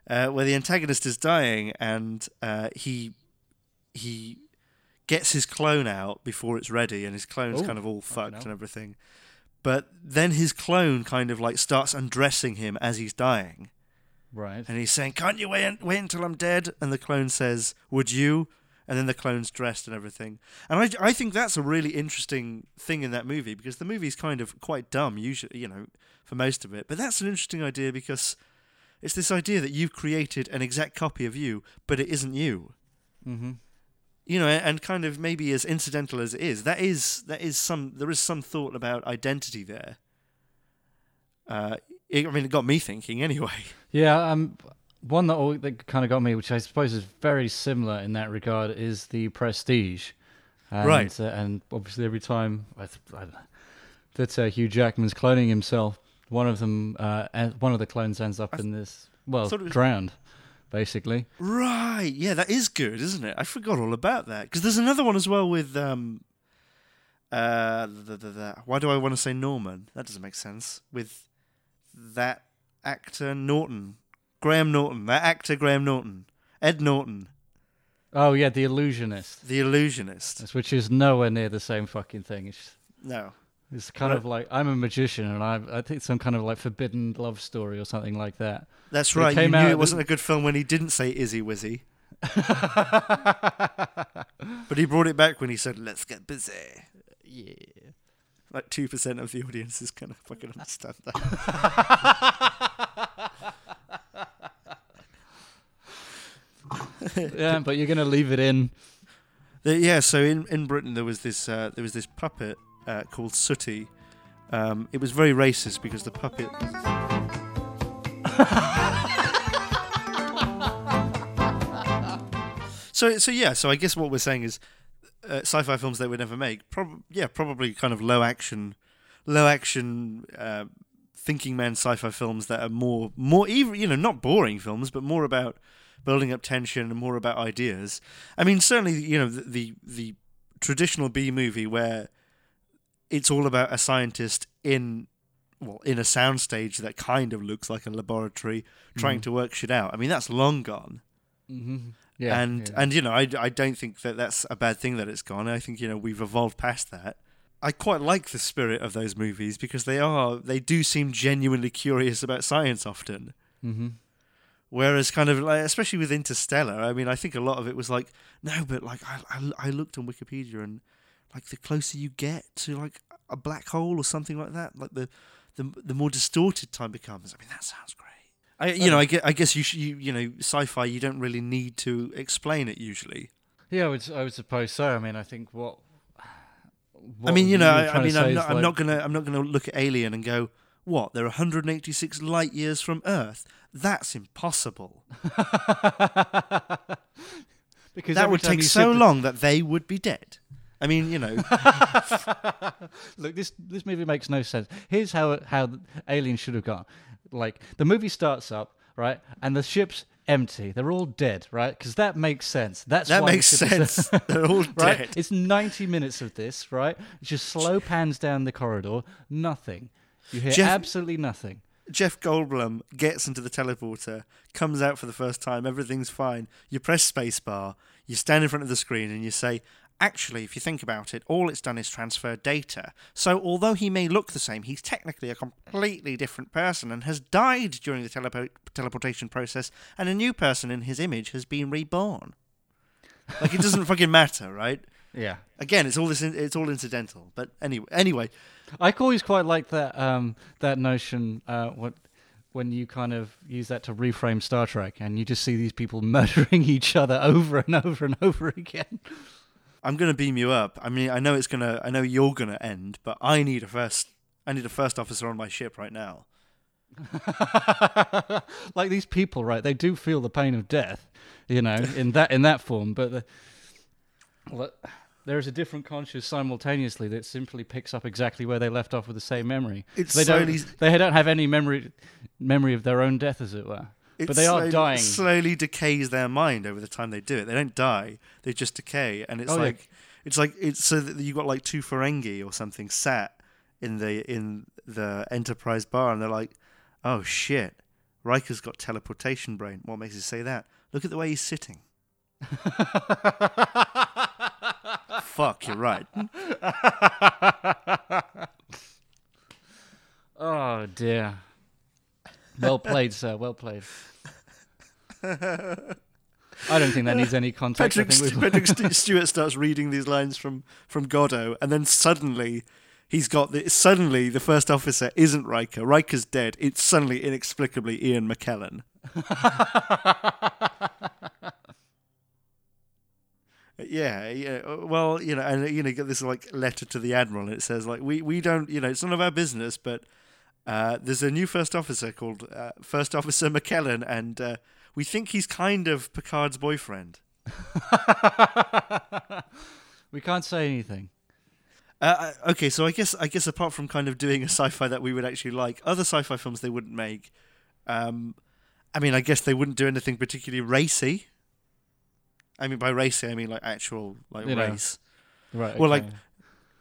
S1: uh, where the antagonist is dying, and uh, he he gets his clone out before it's ready, and his clone's
S2: Ooh,
S1: kind of all fucked and everything. But then his clone kind of like starts undressing him as he's dying.
S2: right.
S1: And he's saying, "Can't you wait wait until I'm dead?" And the clone says, "Would you?" And then the clone's dressed and everything. And I, I think that's a really interesting thing in that movie because the movie's kind of quite dumb, usually, you know, for most of it. But that's an interesting idea because it's this idea that you've created an exact copy of you, but it isn't you.
S2: Mm-hmm.
S1: You know, and kind of maybe as incidental as it is, that is that is some there is some thought about identity there. Uh, it, I mean, it got me thinking anyway. [LAUGHS]
S2: Yeah, um, one that, al- that kind of got me, which I suppose is very similar in that regard, is the Prestige. And,
S1: Right.
S2: Uh, and obviously, every time I th- I don't know, that uh, Hugh Jackman's cloning himself, one of them, uh, one of the clones ends up in this, well,
S1: it was-
S2: drowned, basically.
S1: Right. Yeah, that is good, isn't it? I forgot all about that because there's another one as well with um. Uh, the, the, the, why do I want to say Norman? That doesn't make sense. With that actor Norton, Graham Norton, that actor Graham Norton, Ed Norton.
S2: Oh yeah, The Illusionist,
S1: The Illusionist.
S2: which is nowhere near the same fucking thing. It's,
S1: No.
S2: It's kind
S1: Right.
S2: of like I'm a magician, and I I think some kind of like forbidden love story or something like that.
S1: That's right. You knew it wasn't a good film when he didn't say Izzy Wizzy. [LAUGHS] But he brought it back when he said, let's get busy.
S2: Yeah.
S1: Like 2% of the audience is to fucking understand that. [LAUGHS]
S2: yeah, but you're gonna leave it in.
S1: The- yeah, so in, in Britain there was this uh, there was this puppet uh, called Sooty. Um, it was very racist because the puppet. [LAUGHS] so so yeah, so I guess what we're saying is uh, sci-fi films they would never make. Prob- yeah, probably kind of low action, low action. Uh, thinking man sci-fi films that are more more even you know not boring films but more about building up tension and more about ideas I mean, certainly, you know, the the, the traditional B movie where it's all about a scientist in well in a soundstage that kind of looks like a laboratory trying
S2: Mhm.
S1: to work shit out. I mean, that's long gone.
S2: hmm Yeah,
S1: and
S2: yeah.
S1: and you know, I, I don't think that that's a bad thing that it's gone. I think you know we've evolved past that. I quite like the spirit of those movies because they are they do seem genuinely curious about science often.
S2: hmm
S1: Whereas, kind of like, especially with Interstellar, I mean, I think a lot of it was like, no, but like, I, I, I looked on Wikipedia and like the closer you get to like a black hole or something like that, like the the, the more distorted time becomes. I mean, that sounds great. I, you know, um, I guess, I guess you, you you know, sci-fi. You don't really need to explain it usually.
S2: Yeah, I would, I would suppose so. I mean, I think what.
S1: I mean, you know, I, I mean, I'm not, I'm
S2: like-
S1: not gonna, I'm not gonna look at Alien and go, what? They're 186 light years from Earth. That's impossible. [LAUGHS]
S2: because
S1: that would take so
S2: sit-
S1: long that they would be dead. I mean, you know, [LAUGHS]
S2: Look, this this movie makes no sense. Here's how how Alien should have gone. Like the movie starts up, right, and the ship's empty. They're all dead, right? Because that makes sense. That's
S1: that makes sense. [LAUGHS] They're all [LAUGHS]
S2: right?
S1: dead.
S2: It's 90 minutes of this, right? It's just slow pans down the corridor. Nothing. You hear
S1: Jeff-
S2: absolutely nothing.
S1: Jeff Goldblum gets into the teleporter, comes out for the first time, everything's fine. You press spacebar, you stand in front of the screen, and you say, Actually, if you think about it, all it's done is transfer data. So, although he may look the same, he's technically a completely different person and has died during the telepo- teleportation process, and a new person in his image has been reborn. Like, it doesn't [LAUGHS] fucking matter, right?
S2: Yeah.
S1: Again, it's all this. It's all incidental. But anyway, anyway,
S2: I always quite like that um, that notion uh, what when you kind of use that to reframe Star Trek and you just see these people [LAUGHS] murdering each other over and over and over again.
S1: I'm gonna beam you up. I mean, I know it's gonna. I know you're gonna end, but I need a first. I need a first officer on my ship right now. [LAUGHS]
S2: like these people, right? They do feel the pain of death, you know, in that in that form, but the, well, there is a different conscious simultaneously that simply picks up exactly where they left off with the same memory.
S1: It's
S2: they don't.
S1: slowly.
S2: They don't have any memory memory of their own death, as it were.
S1: It
S2: but they are
S1: slowly,
S2: dying.
S1: Slowly decays their mind over the time they do it. They don't die. They just decay, and it's
S2: Oh, yeah.
S1: like it's like it's so that you got like two Ferengi or something sat in the in the Enterprise bar, and they're like, "Oh shit, Riker's got teleportation brain." What makes you say that? Look at the way he's sitting. [LAUGHS] Fuck, you're right. [LAUGHS]
S2: Oh dear. Well played, sir. Well played. I don't think that needs any context. I
S1: Patrick,
S2: think
S1: St- Patrick St- [LAUGHS] Stewart starts reading these lines from from Godot, and then suddenly he's got the suddenly the first officer isn't Riker. Riker's dead. It's suddenly inexplicably Ian McKellen. [LAUGHS] yeah, yeah. Well, you know, and you know, get this like letter to the admiral, and it says like we we don't, you know, it's none of our business, but. Uh, there's a new first officer called uh, First Officer McKellen, and uh, we think he's kind of Picard's boyfriend. [LAUGHS]
S2: we can't say anything.
S1: Uh, okay, so I guess I guess apart from kind of doing a sci-fi that we would actually like, other sci-fi films they wouldn't make. Um, I mean, I guess they wouldn't do anything particularly racy. I mean, by racy, I mean like actual like
S2: You know.
S1: race.
S2: Right.
S1: Well, like-
S2: okay.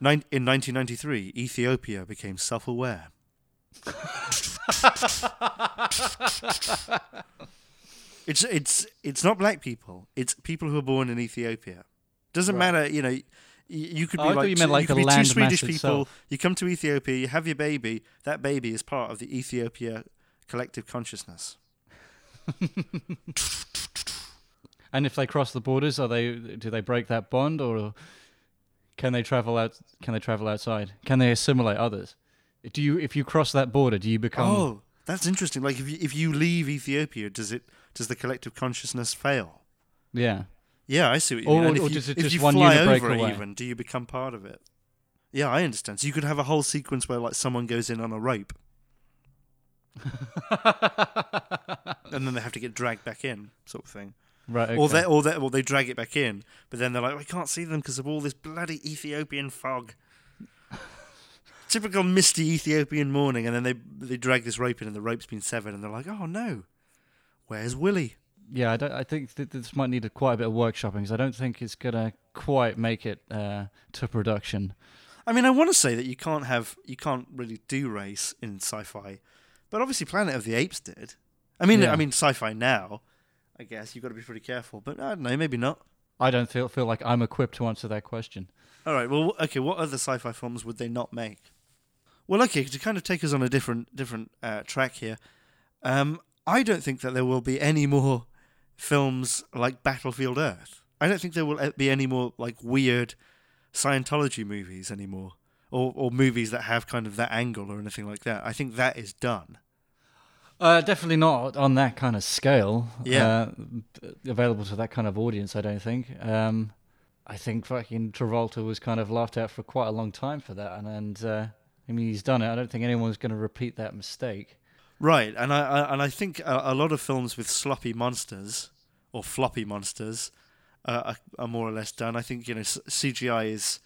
S1: Nin- in 1993, Ethiopia became self-aware. It's it's it's not black people. It's people who are born in Ethiopia. Doesn't
S2: Right.
S1: matter, you know. You could
S2: oh, be Oh,
S1: like,
S2: you
S1: two-
S2: like
S1: could
S2: the
S1: be two Swedish people.
S2: itself.
S1: You come to Ethiopia, you have your baby. That baby is part of the Ethiopia collective consciousness. [LAUGHS]
S2: And if they cross the borders, are they do they break that bond or can they travel out can they travel outside? Can they assimilate others? Do you if you cross that border, do you become
S1: oh, that's interesting. Like if you, if you leave Ethiopia, does it does the collective consciousness fail?
S2: Yeah.
S1: Yeah, I see what you
S2: Or-
S1: mean. And
S2: or
S1: if you,
S2: does it
S1: if
S2: just
S1: you
S2: one
S1: fly over it
S2: away?
S1: even, do you become part of it? Yeah, I understand. So you could have a whole sequence where like someone goes in on a rope [LAUGHS] and then they have to get dragged back in, sort of thing.
S2: Right. Okay.
S1: Or they or they or they drag it back in, but then they're like, we can't see them because of all this bloody Ethiopian fog. Typical misty Ethiopian morning, and then they they drag this rope in, and the rope's been severed, and they're like, oh no, where's Willie?
S2: yeah, I, don't, I think that this might need a, quite a bit of workshopping because I don't think it's gonna quite make it uh, to production.
S1: I mean, I want to say that you can't have you can't really do race in sci-fi, but obviously Planet of the Apes did. I mean,
S2: Yeah.
S1: I mean sci-fi now. I guess you've got to be pretty careful, but I don't know, maybe not.
S2: I don't feel feel like I'm equipped to answer that question.
S1: All right, well, okay. What other sci-fi films would they not make? Well, okay, to kind of take us on a different different uh, track here, um, I don't think that there will be any more films like Battlefield Earth. I don't think there will uh, be any more like weird Scientology movies anymore, or or movies that have kind of that angle or anything like that. I think that is done.
S2: Uh, definitely not on that kind of scale.
S1: Yeah.
S2: Uh, available to that kind of audience, I don't think. Um, I think fucking Travolta was kind of laughed at for quite a long time for that, and, and uh, I mean he's done it. I don't think anyone's going to repeat that mistake.
S1: Right, and I, I and I think a, a lot of films with sloppy monsters or floppy monsters uh, are, are more or less done. I think you know CGI is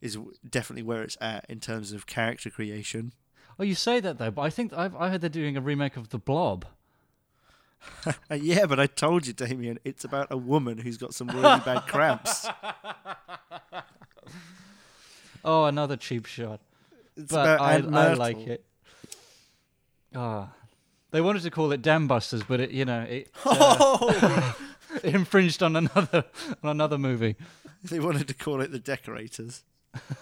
S1: is definitely where it's at in terms of character creation.
S2: Oh, you say that though, but I think I've, I heard they're doing a remake of The Blob. [LAUGHS]
S1: Uh, yeah, but I told you, Damien, it's about a woman who's got some really bad cramps. [LAUGHS]
S2: Oh, another cheap shot.
S1: It's
S2: but
S1: about
S2: I, I like it. Ah, they wanted to call it Dam Busters, but it you know it, [LAUGHS] uh,
S1: Oh, [LAUGHS]
S2: it infringed on another on another movie.
S1: they wanted to call it the Decorators. [LAUGHS]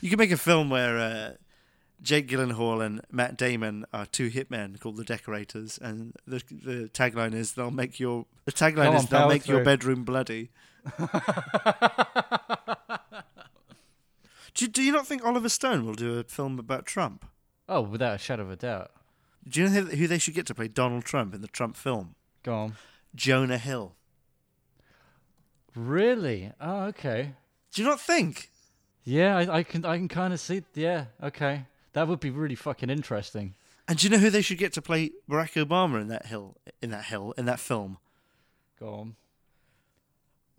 S1: you could make a film where uh, Jake Gyllenhaal and Matt Damon are two hitmen called the Decorators, and the the tagline is "They'll make your the tagline
S2: Come
S1: is
S2: on,
S1: "They'll make your bedroom bloody." Do, you, do you not think Oliver Stone will do a film about Trump?
S2: Oh, without a shadow of a doubt.
S1: Do you know who, who they should get to play Donald Trump in the Trump film?
S2: Go on.
S1: Jonah Hill.
S2: Really? Oh, okay.
S1: Do you not think?
S2: Yeah, I, I can I can kind of see. Yeah, okay. That would be really fucking interesting.
S1: And do you know who they should get to play Barack Obama in that hill in that hill in that film?
S2: Go on.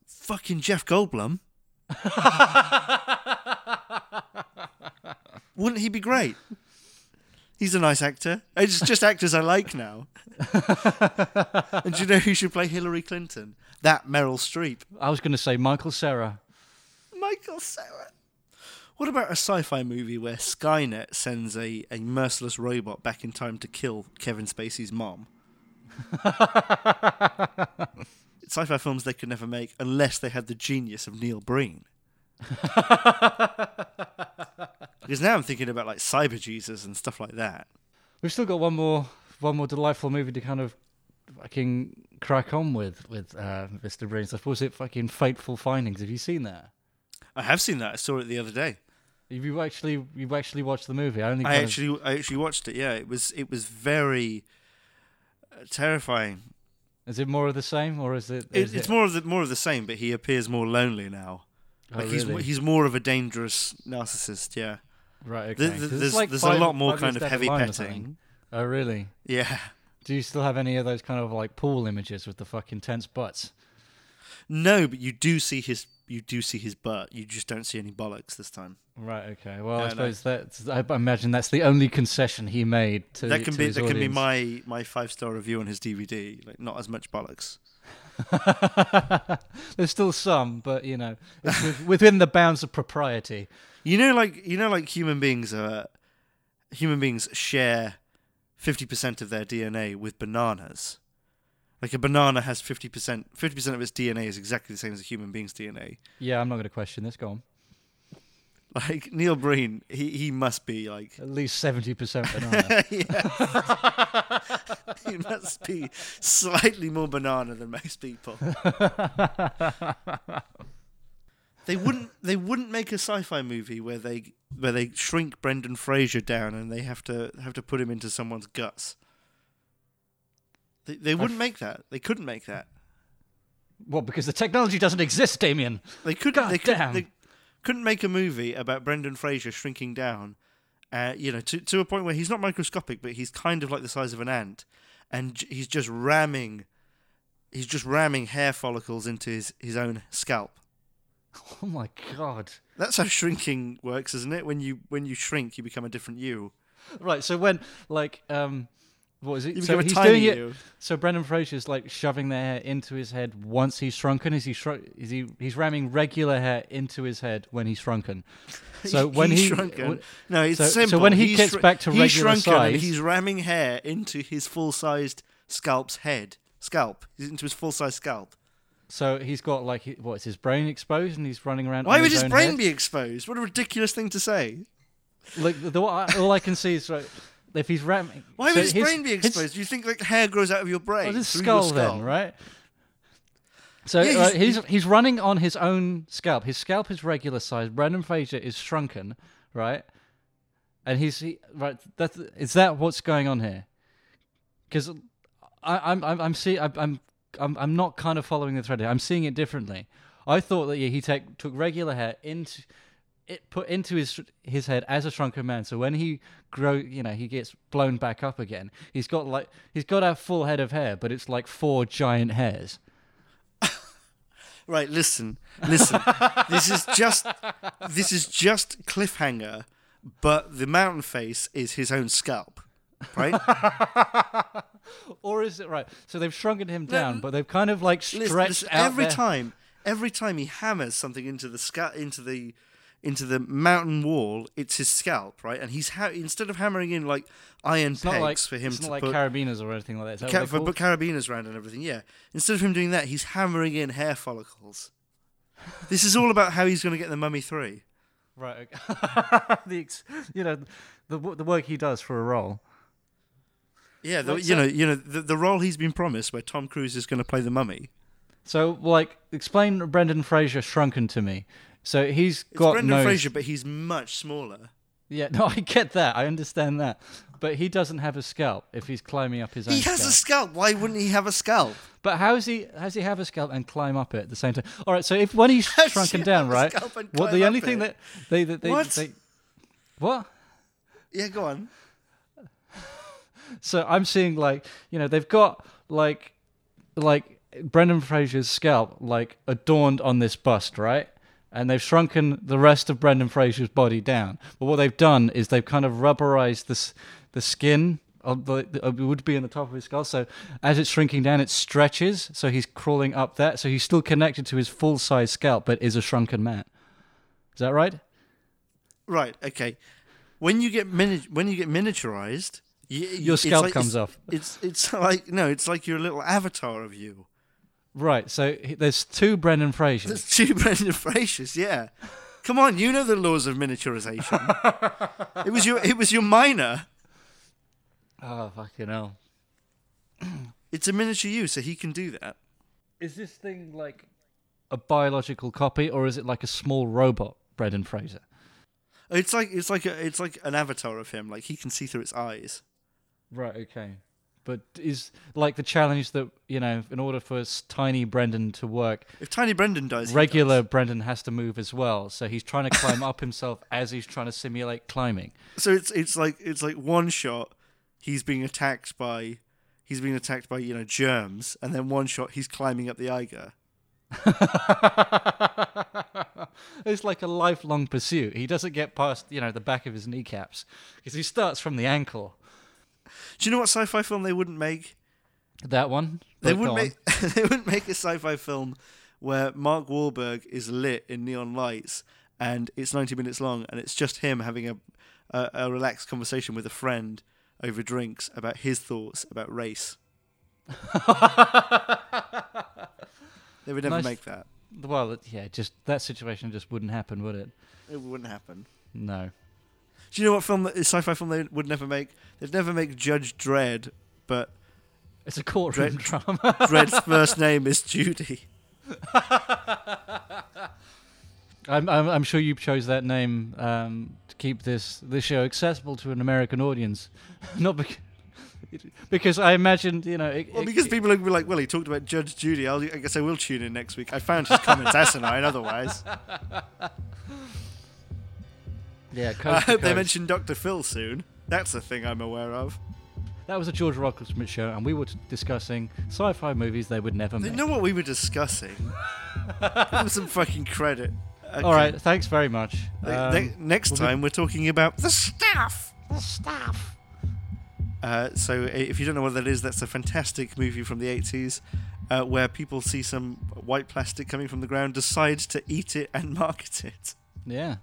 S1: Fucking Jeff Goldblum. [LAUGHS] [LAUGHS] Wouldn't he be great? He's a nice actor. It's just actors I like now. [LAUGHS] and do you know who should play Hillary Clinton? That Meryl Streep.
S2: I was going to say Michael Cera.
S1: Michael Cera. What about a sci-fi movie where Skynet sends a, a merciless robot back in time to kill Kevin Spacey's mom? [LAUGHS] sci-fi films they could never make unless they had the genius of Neil Breen. [LAUGHS] because now I'm thinking about like Cyber Jesus and stuff like that.
S2: We've still got one more one more delightful movie to kind of fucking crack on with with uh, Mr. Breen stuff. Was it fucking Fateful Findings? Have you seen that?
S1: I have seen that. I saw it the other day.
S2: You actually you've actually watched the movie? I only
S1: I
S2: kind of-
S1: actually I actually watched it. Yeah, it was it was very uh, terrifying.
S2: is it more of the same or is it?
S1: It,
S2: is
S1: it's
S2: it-
S1: more of the more of the same, but he appears more lonely now.
S2: Oh,
S1: Like he's
S2: really?
S1: he's more of a dangerous narcissist. Yeah,
S2: right. Okay.
S1: th- there's
S2: like
S1: there's a lot more kind of heavy
S2: line or something.
S1: petting.
S2: Oh really?
S1: Yeah.
S2: Do you still have any of those kind of like pool images with the fucking tense butts?
S1: No, but you do see his you do see his butt. You just don't see any bollocks this time.
S2: Right. Okay. Well,
S1: No,
S2: I
S1: no.
S2: suppose that's. I imagine that's the only concession he made to.
S1: that can
S2: to
S1: be that can be my my five star review on his DVD. Like not as much bollocks. [LAUGHS]
S2: There's still some, but you know, it's within the bounds of propriety.
S1: You know, like you know, like human beings are human beings share fifty percent of their DNA with bananas. Like a banana has fifty percent. Fifty percent of its DNA is exactly the same as a human being's DNA.
S2: Yeah, I'm not going to question this. Go on. [LAUGHS]
S1: Like Neil Breen, he he must be like
S2: At least seventy percent banana. [LAUGHS]
S1: yeah. [LAUGHS] he must be slightly more banana than most people. they wouldn't they wouldn't make a sci-fi movie where they where they shrink Brendan Fraser down and they have to have to put him into someone's guts. They they wouldn't make that. They couldn't make that.
S2: well, because the technology doesn't exist, Damien.
S1: They couldn't.
S2: God
S1: they, could,
S2: damn.
S1: they couldn't make a movie about Brendan Fraser shrinking down, uh, you know, to to a point where he's not microscopic, but he's kind of like the size of an ant, and he's just ramming, he's just ramming hair follicles into his his own scalp. [LAUGHS]
S2: Oh my god.
S1: That's how shrinking works, isn't it? When you when you shrink, you become a different you.
S2: Right. So when like um, what is it?
S1: You
S2: so he's doing it.
S1: you.
S2: So Brendan Fraser's like shoving their hair into his head once he's shrunken. Is he shrunk? Is he? He's ramming regular hair into his head when he's shrunken. [LAUGHS] So when
S1: he's
S2: he
S1: shrunken, no, it's
S2: so- so when he
S1: He's
S2: gets
S1: shr-
S2: back to regular
S1: shrunken
S2: size-
S1: he's ramming hair into his full-sized scalp's head. Scalp into his full-sized scalp.
S2: So he's got like he- what's his brain exposed and he's running around.
S1: Why would
S2: his,
S1: his brain
S2: head?
S1: be exposed? What a ridiculous thing to say.
S2: Like the, the, all I can see is right. If he's ramming,
S1: Why
S2: so
S1: would his,
S2: his-
S1: brain be
S2: his-
S1: exposed? Do you think like hair grows out of your brain?
S2: Oh, his skull,
S1: skull?
S2: then, right? So
S1: Yeah,
S2: uh,
S1: he's-
S2: he's, he's running on his own scalp. His scalp is regular size. Brendan Fraser is shrunken, right? And he's he, right. That's is that what's going on here? Because I'm I'm I'm see I'm I'm I'm I'm not kind of following the thread. Here. I'm seeing it differently. I thought that yeah, he take took regular hair into it put into his his head as a shrunken man. So when he grow, you know, he gets blown back up again. He's got like he's got a full head of hair, but it's like four giant hairs. [LAUGHS]
S1: Right, listen, listen. [LAUGHS] this is just this is just cliffhanger, but the mountain face is his own scalp, right? [LAUGHS]
S2: Or is it right? So they've shrunken him down, but they've kind of like
S1: Listen,
S2: stretched
S1: listen,
S2: out
S1: every
S2: their-
S1: time, every time he hammers something into the sca- into the into the mountain wall, it's his scalp, right? And he's ha- instead of hammering in like iron
S2: It's
S1: pegs
S2: like
S1: for him
S2: it's
S1: to
S2: not like
S1: put
S2: carabiners or anything like that. Is that
S1: ca- for put carabiners around and everything. Yeah, instead of him doing that, he's hammering in hair follicles. [LAUGHS] this is all about how he's going to get the Mummy Three.
S2: Right. [LAUGHS] The ex- you know the the work he does for a role.
S1: Yeah, the, you
S2: so-
S1: know, you know, the, the role he's been promised, where Tom Cruise is going to play the Mummy.
S2: So like explain Brendan Fraser shrunken to me. So he's
S1: It's
S2: got
S1: Brendan
S2: no
S1: Fraser, but he's much smaller.
S2: Yeah, [LAUGHS] no, I get that. I understand that. But he doesn't have a scalp if he's climbing up his own
S1: He has
S2: scalp.
S1: a scalp. Why wouldn't he have a scalp?
S2: But how is he? How does he have a scalp and climb up it at the same time? All right. So if when he's [LAUGHS]
S1: How
S2: shrunken down, right? What the only thing
S1: it?
S2: that they that they,
S1: What?
S2: they what?
S1: Yeah, go on.
S2: So I'm seeing like you know they've got like like Brendan Fraser's scalp like adorned on this bust, right? And they've shrunken the rest of Brendan Fraser's body down. But what they've done is they've kind of rubberized this the skin of the the- it would be in the top of his skull. So as it's shrinking down, it stretches. So he's crawling up that. So he's still connected to his full size scalp, but is a shrunken man. Is that right?
S1: Right. Okay. When you get mini- when you get miniaturized, y- y-
S2: Your scalp
S1: like-
S2: comes
S1: it's,
S2: off.
S1: It's it's [LAUGHS] like no, it's like your little avatar of you.
S2: Right. So there's two Brendan Frasers.
S1: There's two [LAUGHS] Brendan Frasers. Yeah. Come on, you know the laws of miniaturization. [LAUGHS] it was your it was your minor.
S2: Oh fucking hell.
S1: It's a miniature you, so he can do that.
S2: Is this thing like a biological copy, or is it like a small robot, Brendan Fraser?
S1: It's like it's like a, it's like an avatar of him. Like he can see through its eyes.
S2: Right. Okay. But is like the challenge that you know, in order for tiny Brendan to work,
S1: If Tiny Brendan dies, he
S2: regular
S1: dies.
S2: Brendan has to move as well. So he's trying to climb up himself [LAUGHS] as he's trying to simulate climbing.
S1: So it's it's like it's like one shot, he's being attacked by, he's being attacked by you know germs, and then one shot he's climbing up the Eiger. [LAUGHS]
S2: it's like a lifelong pursuit. He doesn't get past you know the back of his kneecaps because he starts from the ankle.
S1: Do you know what sci-fi film they wouldn't make?
S2: That one.
S1: They wouldn't make [LAUGHS] they wouldn't make a sci-fi film where Mark Wahlberg is lit in neon lights and it's 90 minutes long and it's just him having a a, a relaxed conversation with a friend over drinks about his thoughts about race. [LAUGHS] they would never
S2: Nice.
S1: make that.
S2: Well, yeah, just that situation just wouldn't happen, would it?
S1: It wouldn't happen.
S2: No.
S1: Do you know what film, sci-fi film they would never make? They'd never make Judge Dredd, but
S2: It's a courtroom
S1: Dread-
S2: drama. [LAUGHS]
S1: Dredd's [LAUGHS] first name is Judy.
S2: I'm, I'm, I'm sure you chose that name um, to keep this this show accessible to an American audience, [LAUGHS] not because because I imagined you know. It,
S1: Well, because
S2: it-
S1: people would be like, well, he talked about Judge Judy. I'll, I guess I will tune in next week. I found his comments asinine otherwise.
S2: Yeah,
S1: I
S2: coast
S1: hope they
S2: coast.
S1: mention Dr. Phil soon. That's a thing I'm aware of.
S2: that was a George Rockall-Schmidt show, and we were t- discussing sci-fi movies they would never
S1: They
S2: make.
S1: know what we were discussing. Give them some fucking credit. Okay. [LAUGHS]
S2: All right, thanks very much. Um,
S1: ne- next
S2: we'll be-
S1: time we're talking about the stuff.
S2: the stuff.
S1: Uh, so if you don't know what that is, that's a fantastic movie from the 80s uh, where people see some white plastic coming from the ground, decide to eat it and market it.
S2: Yeah,